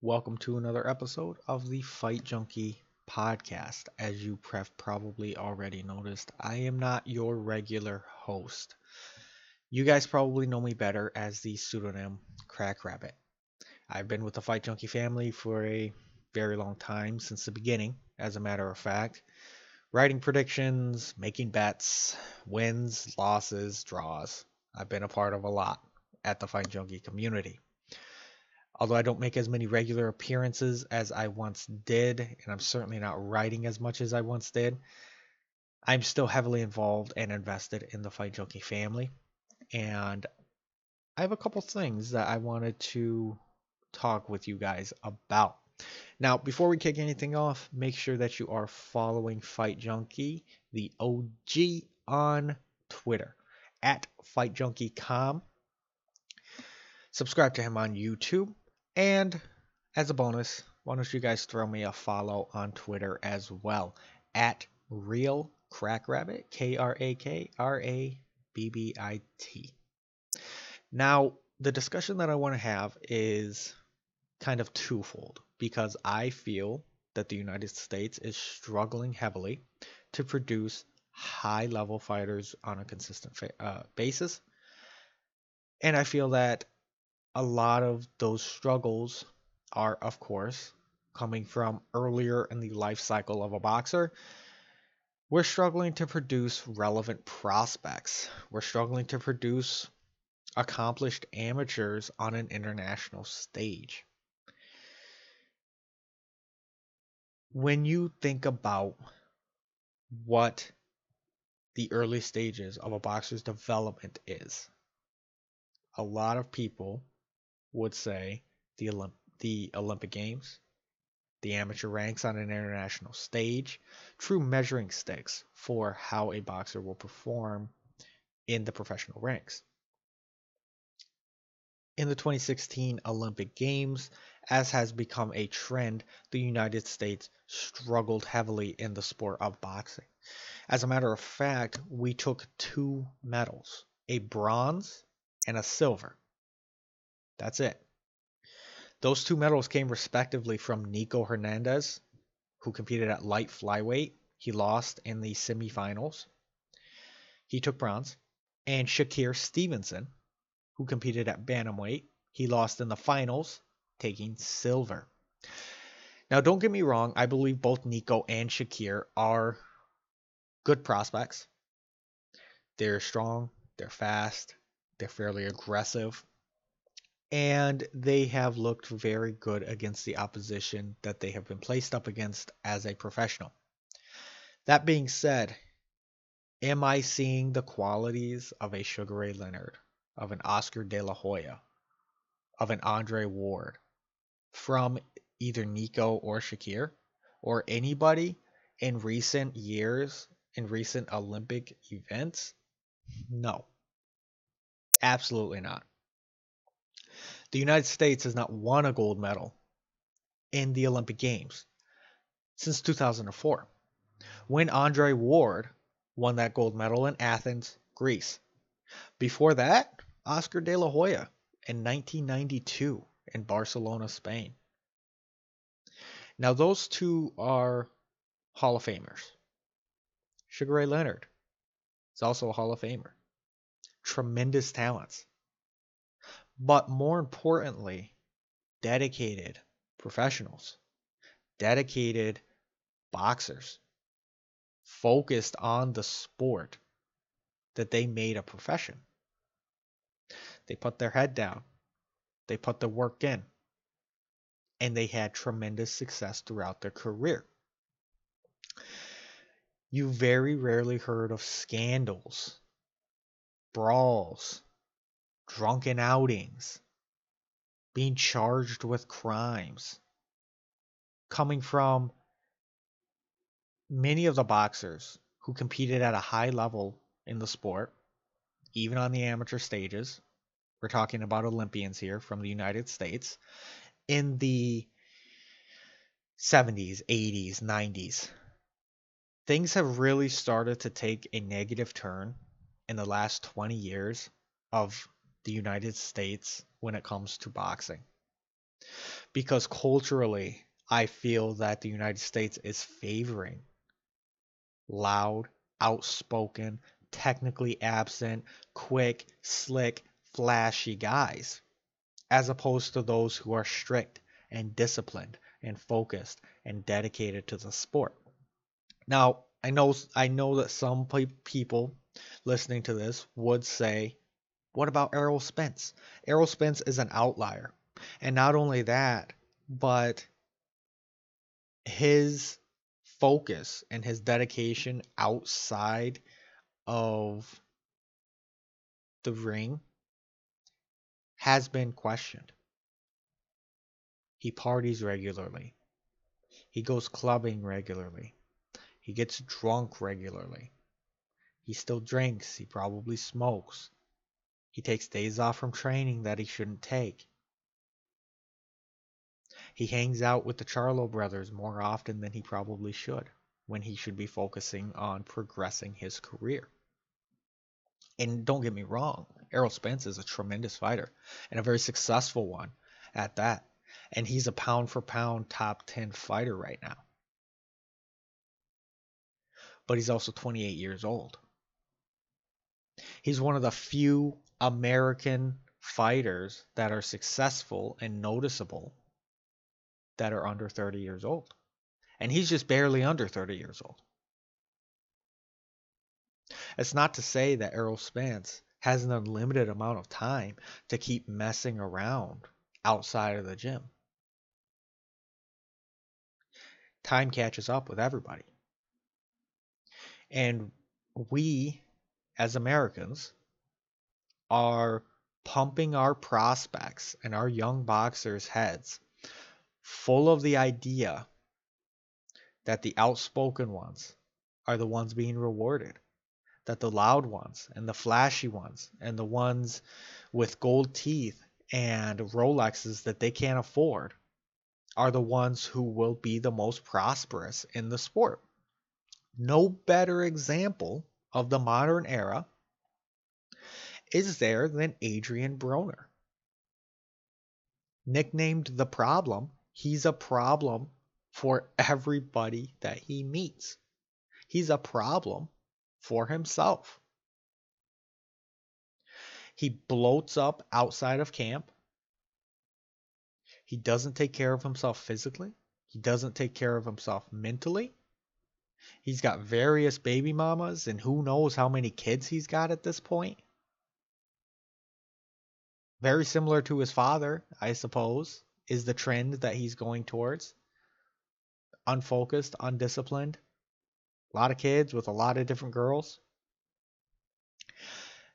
Welcome to another episode of the Fight Junkie podcast. As you probably already noticed, I am not your regular host. You guys probably know me better as the pseudonym Krak Rabbit. I've been with the Fight Junkie family for a very long time, since the beginning, as a matter of fact. Writing predictions, making bets, wins, losses, draws. I've been a part of a lot at the Fight Junkie community. Although I don't make as many regular appearances as I once did, and I'm certainly not writing as much as I once did, I'm still heavily involved and invested in the Fight Junkie family. And I have a couple things that I wanted to talk with you guys about. Now, before we kick anything off, make sure that you are following Fight Junkie, the OG, on Twitter at FightJunkieCom. Subscribe to him on YouTube. And as a bonus, why don't you guys throw me a follow on Twitter as well at Real Krak Rabbit, K R A K R A B B I T. Now, the discussion that I want to have is kind of twofold because I feel that the United States is struggling heavily to produce high level fighters on a consistent uh, basis. And I feel that a lot of those struggles are, of course, coming from earlier in the life cycle of a boxer. We're struggling to produce relevant prospects. We're struggling to produce accomplished amateurs on an international stage. When you think about what the early stages of a boxer's development is, a lot of people would say the Olymp- the Olympic Games, the amateur ranks on an international stage, true measuring sticks for how a boxer will perform in the professional ranks. In the 2016 Olympic Games, as has become a trend, the United States struggled heavily in the sport of boxing. As a matter of fact, we took two medals a bronze and a silver. That's it. Those two medals came respectively from Nico Hernandez, who competed at light flyweight. He lost in the semifinals. He took bronze. And Shakur Stevenson, who competed at bantamweight. He lost in the finals, taking silver. Now, don't get me wrong, I believe both Nico and Shakir are good prospects. They're strong, they're fast, they're fairly aggressive and they have looked very good against the opposition that they have been placed up against as a professional. That being said, am I seeing the qualities of a Sugar Ray Leonard, of an Oscar De La Hoya, of an Andre Ward from either Nico or Shakur or anybody in recent years, in recent Olympic events? No. Absolutely not. The United States has not won a gold medal in the Olympic Games since 2004, when Andre Ward won that gold medal in Athens, Greece. Before that, Oscar De La Hoya in 1992 in Barcelona, Spain. Now, those two are Hall of Famers. Sugar Ray Leonard is also a Hall of Famer. Tremendous talents but more importantly, dedicated professionals, dedicated boxers, focused on the sport that they made a profession. They put their head down, they put the work in, and they had tremendous success throughout their career. You very rarely heard of scandals, brawls, drunken outings, being charged with crimes, coming from many of the boxers who competed at a high level in the sport, even on the amateur stages. We're talking about Olympians here from the United States in the 70s, 80s, 90s. Things have really started to take a negative turn in the last 20 years of the United States when it comes to boxing. because culturally, I feel that the United States is favoring loud, outspoken, technically absent, quick, slick, flashy guys, as opposed to those who are strict and disciplined and focused and dedicated to the sport. Now, I know I know that some people listening to this would say, "What about Errol Spence?" Errol Spence is an outlier. And not only that, but his focus and his dedication outside of the ring has been questioned. He parties regularly. He goes clubbing regularly. He gets drunk regularly. He still drinks. He probably smokes. He takes days off from training that he shouldn't take. He hangs out with the Charlo brothers more often than he probably should when he should be focusing on progressing his career. And don't get me wrong, Errol Spence is a tremendous fighter and a very successful one at that. And he's a pound for pound top 10 fighter right now. But he's also 28 years old. He's one of the few American fighters that are successful and noticeable that are under 30 years old. And he's just barely under 30 years old. It's not to say that Errol Spence has an unlimited amount of time to keep messing around outside of the gym. Time catches up with everybody. And we, as Americans, are pumping our prospects and our young boxers' heads full of the idea that the outspoken ones are the ones being rewarded, that the loud ones and the flashy ones and the ones with gold teeth and Rolexes that they can't afford are the ones who will be the most prosperous in the sport. No better example of the modern era is there than Adrian Broner. Nicknamed the problem He's a problem for everybody that he meets. He's a problem for himself. He bloats up outside of camp. He doesn't take care of himself physically. He doesn't take care of himself mentally. He's got various baby mamas, and who knows how many kids he's got at this point. Very similar to his father, I suppose is the trend that he's going towards. Unfocused, undisciplined. A lot of kids with a lot of different girls.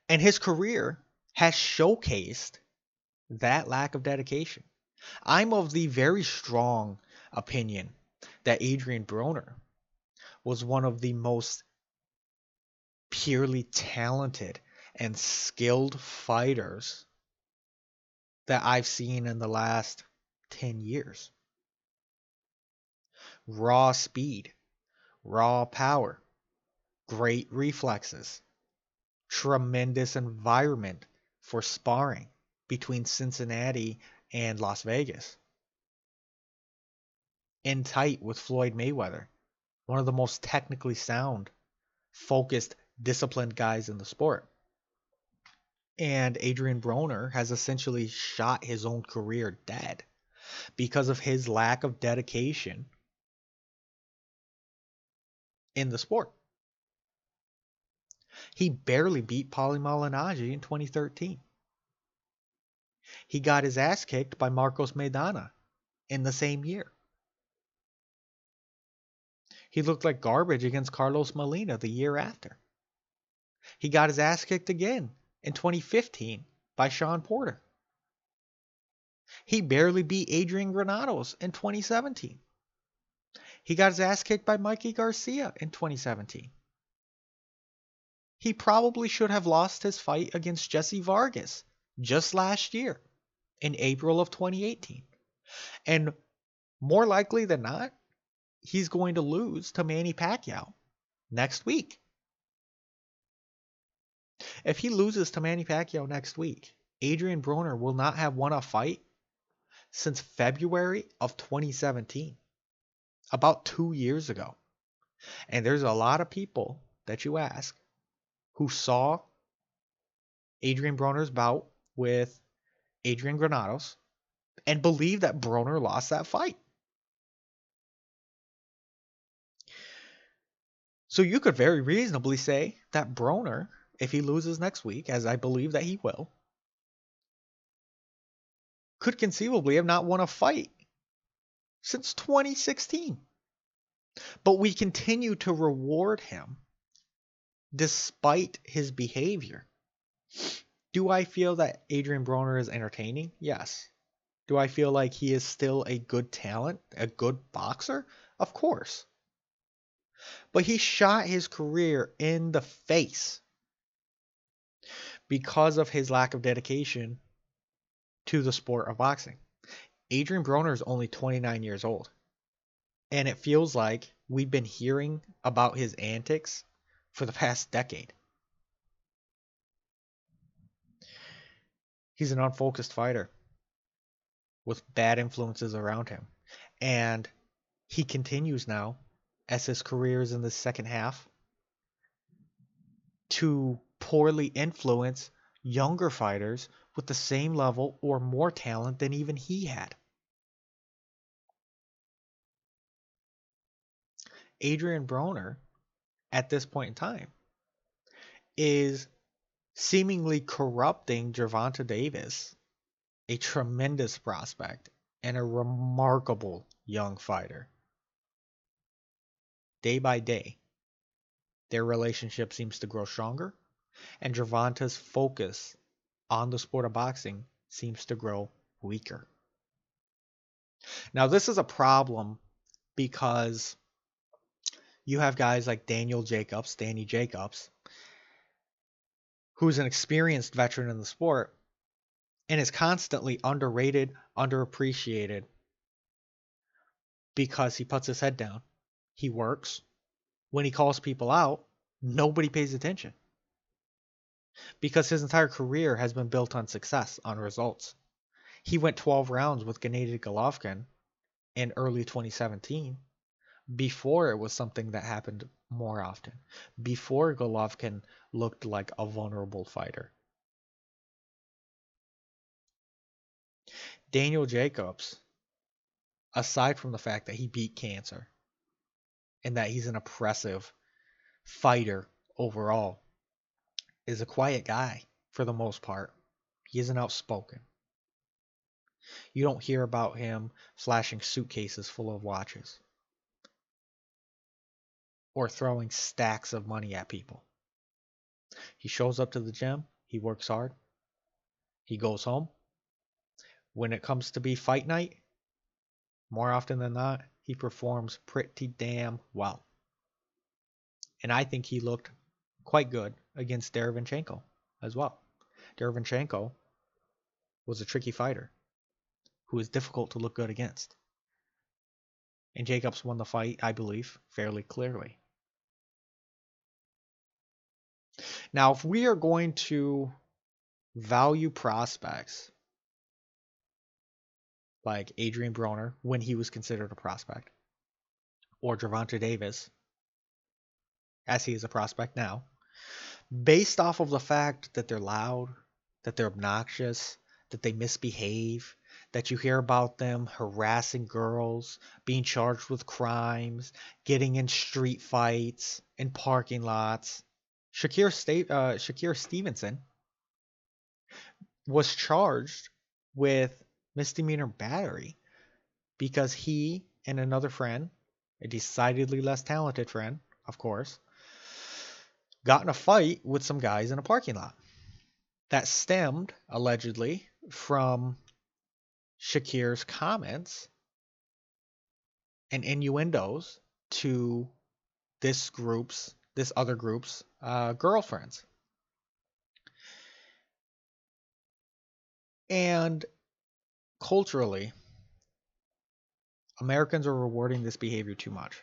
And his career has showcased that lack of dedication. I'm of the very strong opinion that Adrian Broner was one of the most purely talented and skilled fighters that I've seen in the last 10 years. Raw speed, raw power, great reflexes, tremendous environment for sparring between Cincinnati and Las Vegas. In tight with Floyd Mayweather, one of the most technically sound, focused, disciplined guys in the sport. And Adrian Broner has essentially shot his own career dead because of his lack of dedication in the sport. He barely beat Paulie Malignaggi in 2013. He got his ass kicked by Marcos Maidana in the same year. He looked like garbage against Carlos Molina the year after. He got his ass kicked again in 2015 by Shawn Porter. He barely beat Adrian Granados in 2017. He got his ass kicked by Mikey Garcia in 2017. He probably should have lost his fight against Jesse Vargas just last year in April of 2018. And more likely than not, he's going to lose to Manny Pacquiao next week. If he loses to Manny Pacquiao next week, Adrian Broner will not have won a fight since February of 2017, about two years ago. And there's a lot of people that you ask who saw Adrian Broner's bout with Adrian Granados and believe that Broner lost that fight. So you could very reasonably say that Broner, if he loses next week, as I believe that he will, could conceivably have not won a fight since 2016. But we continue to reward him despite his behavior. Do I feel that Adrian Broner is entertaining? Yes. Do I feel like he is still a good talent, a good boxer? Of course. But he shot his career in the face because of his lack of dedication to the sport of boxing. Adrian Broner is only 29 years old. And it feels like we've been hearing about his antics for the past decade. He's an unfocused fighter with bad influences around him. And he continues now, as his career is in the second half, to poorly influence younger fighters with the same level or more talent than even he had. Adrian Broner, at this point in time, is seemingly corrupting Gervonta Davis, a tremendous prospect and a remarkable young fighter. Day by day, their relationship seems to grow stronger, and Gervonta's focus on the sport of boxing seems to grow weaker. Now, this is a problem because you have guys like Daniel Jacobs, Danny Jacobs, who's an experienced veteran in the sport and is constantly underrated, underappreciated because he puts his head down. He works. When he calls people out, nobody pays attention because his entire career has been built on success, on results. He went 12 rounds with Gennady Golovkin in early 2017 before it was something that happened more often, before Golovkin looked like a vulnerable fighter. Daniel Jacobs, aside from the fact that he beat cancer and that he's an oppressive fighter overall, is a quiet guy for the most part. He isn't outspoken. You don't hear about him flashing suitcases full of watches or throwing stacks of money at people. He shows up to the gym, he works hard, he goes home. When it comes to be fight night, more often than not, he performs pretty damn well. And I think he looked quite good against Derevyanchenko as well. Derevyanchenko was a tricky fighter who was difficult to look good against. And Jacobs won the fight, I believe, fairly clearly. Now, if we are going to value prospects like Adrian Broner when he was considered a prospect, or Gervonta Davis, as he is a prospect now, based off of the fact that they're loud, that they're obnoxious, that they misbehave, that you hear about them harassing girls, being charged with crimes, getting in street fights, in parking lots. Shakur, Sta- uh, Shakur Stevenson was charged with misdemeanor battery because he and another friend, a decidedly less talented friend, of course, got in a fight with some guys in a parking lot. That stemmed, allegedly, from Shakur's comments and innuendos to this group's, this other group's uh, girlfriends. And culturally, Americans are rewarding this behavior too much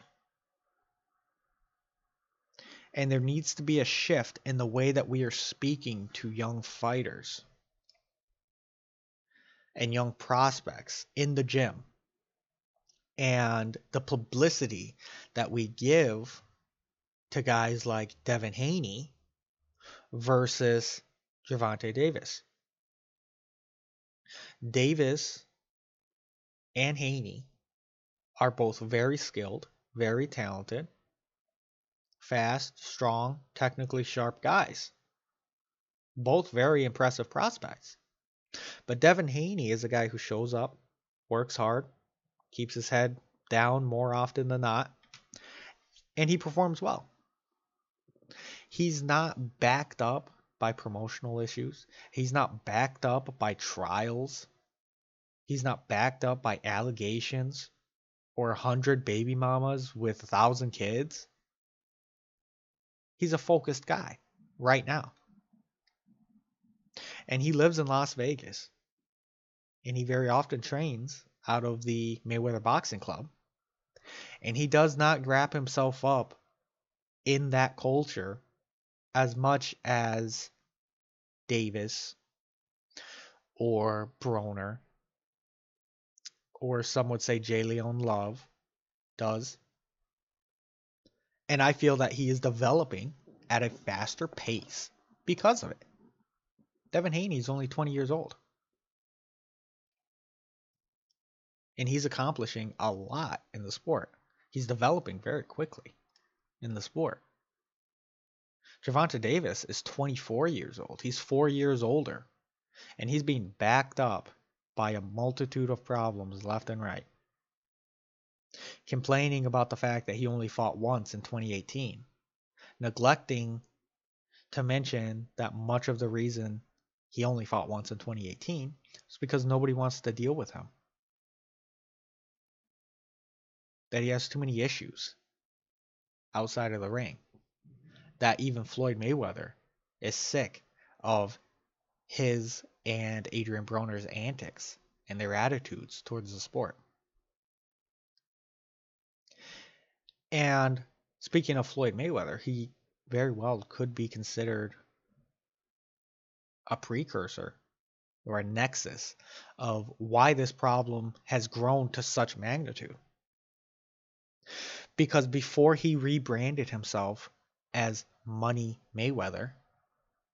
and there needs to be a shift in the way that we are speaking to young fighters. and young prospects in the gym and the publicity that we give to guys like Devin Haney versus Gervonta Davis. Davis and Haney are both very skilled, very talented, fast, strong, technically sharp guys. Both very impressive prospects. But Devin Haney is a guy who shows up, works hard, keeps his head down more often than not, and he performs well. He's not backed up by promotional issues. He's not backed up by trials. He's not backed up by allegations or a hundred baby mamas with a thousand kids. He's a focused guy right now. And he lives in Las Vegas. And he very often trains out of the Mayweather Boxing Club. And he does not wrap himself up in that culture as much as Davis or Broner or some would say J'Leon Love does. And I feel that he is developing at a faster pace because of it. Devin Haney is only 20 years old. And he's accomplishing a lot in the sport. He's developing very quickly in the sport. Gervonta Davis is 24 years old. He's four years older. And he's being backed up by a multitude of problems left and right. Complaining about the fact that he only fought once in 2018. Neglecting to mention that much of the reason he only fought once in 2018 is because nobody wants to deal with him. That he has too many issues outside of the ring that even Floyd Mayweather is sick of his and Adrian Broner's antics and their attitudes towards the sport. And speaking of Floyd Mayweather, he very well could be considered a precursor or a nexus of why this problem has grown to such magnitude. Because before he rebranded himself as Money Mayweather,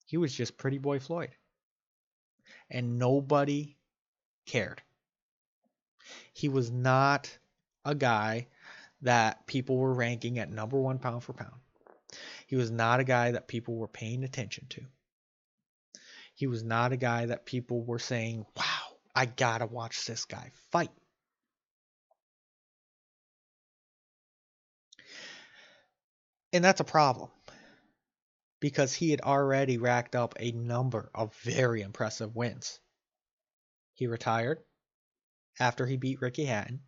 he was just Pretty Boy Floyd. And nobody cared. He was not a guy that people were ranking at number one pound for pound. He was not a guy that people were paying attention to. He was not a guy that people were saying, wow, I gotta watch this guy fight. And that's a problem because he had already racked up a number of very impressive wins. He retired after he beat Ricky Hatton.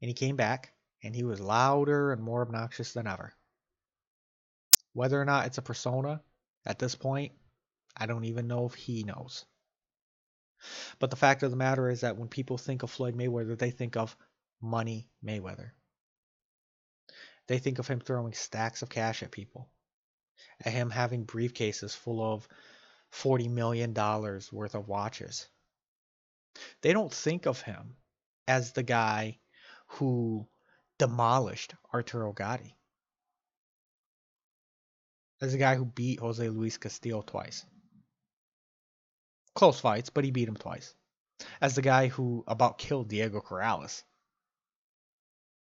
And he came back and he was louder and more obnoxious than ever. Whether or not it's a persona at this point, I don't even know if he knows. But the fact of the matter is that when people think of Floyd Mayweather, they think of Money Mayweather. They think of him throwing stacks of cash at people, at him having briefcases full of $40 million worth of watches. They don't think of him as the guy who demolished Arturo Gatti. As the guy who beat Jose Luis Castillo twice. Close fights, but he beat him twice. As the guy who about killed Diego Corrales.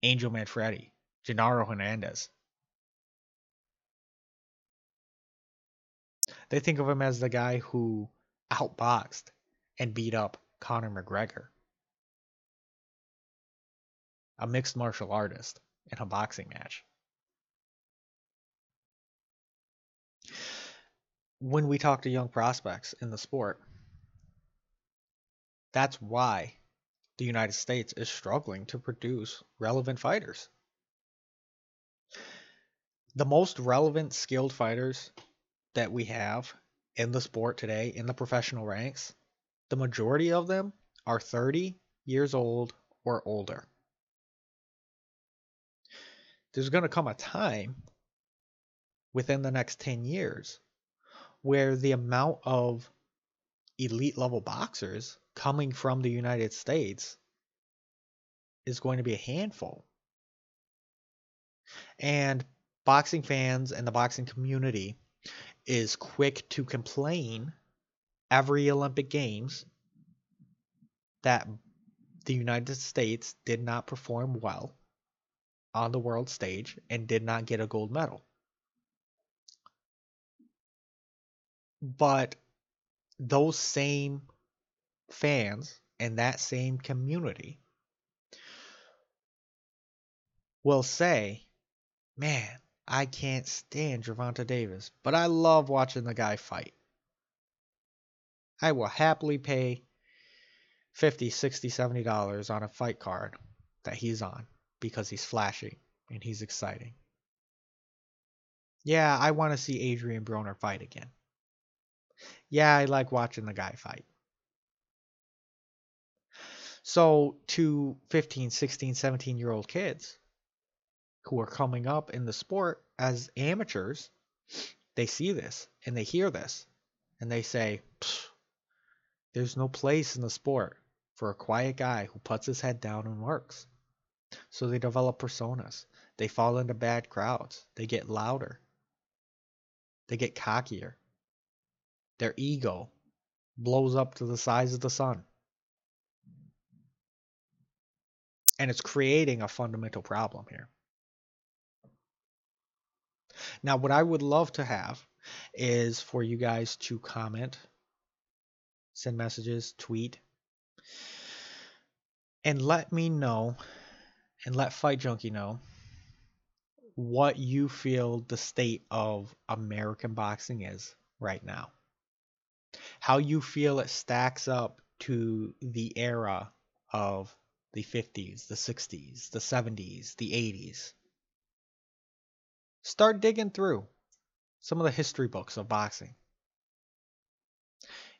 Angel Manfredy. Genaro Hernandez. They think of him as the guy who outboxed and beat up Conor McGregor, a mixed martial artist in a boxing match. When we talk to young prospects in the sport, that's why the United States is struggling to produce relevant fighters the most relevant skilled fighters that we have in the sport today in the professional ranks, the majority of them are 30 years old or older. There's going to come a time within the next 10 years where the amount of elite level boxers coming from the United States is going to be a handful. And boxing fans and the boxing community is quick to complain every Olympic Games that the United States did not perform well on the world stage and did not get a gold medal. But those same fans and that same community will say, man, I can't stand Gervonta Davis, but I love watching the guy fight. I will happily pay 50, 60, 70 dollars on a fight card that he's on because he's flashy and he's exciting. Yeah, I want to see Adrian Broner fight again. Yeah, I like watching the guy fight. So, to 15, 16, 17 year old kids who are coming up in the sport as amateurs, they see this and they hear this and they say, there's no place in the sport for a quiet guy who puts his head down and works. So they develop personas. They fall into bad crowds. They get louder. They get cockier. Their ego blows up to the size of the sun. And it's creating a fundamental problem here. Now, what I would love to have is for you guys to comment, send messages, tweet, and let me know and let Fight Junkie know what you feel the state of American boxing is right now. How you feel it stacks up to the era of the 50s, the 60s, the 70s, the 80s. Start digging through some of the history books of boxing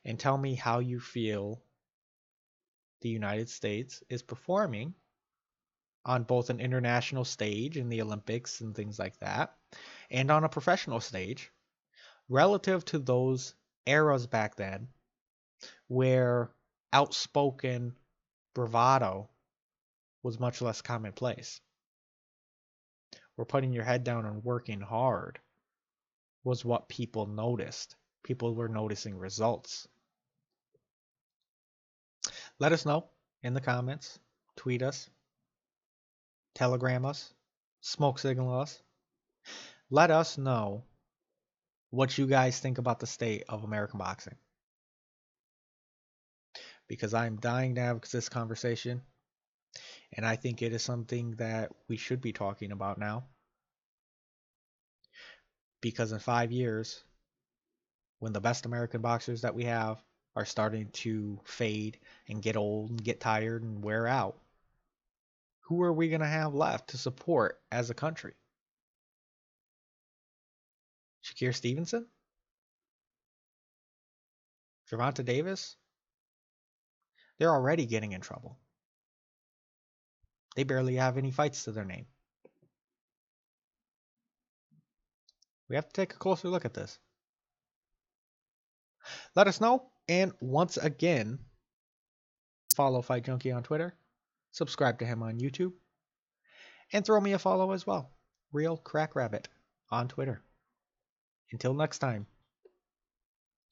and tell me how you feel the United States is performing on both an international stage in the Olympics and things like that, and on a professional stage, relative to those eras back then where outspoken bravado was much less commonplace. Where putting your head down and working hard was what people noticed. People were noticing results. Let us know in the comments, tweet us, telegram us, smoke signal us. Let us know what you guys think about the state of American boxing. Because I'm dying to have this conversation. And I think it is something that we should be talking about now. Because in five years, when the best American boxers that we have are starting to fade and get old and get tired and wear out, who are we going to have left to support as a country? Shakur Stevenson? Gervonta Davis? They're already getting in trouble. They barely have any fights to their name. We have to take a closer look at this. Let us know. And once again, follow Fight Junkie on Twitter, subscribe to him on YouTube, and throw me a follow as well. Real Krak Rabbit on Twitter. Until next time.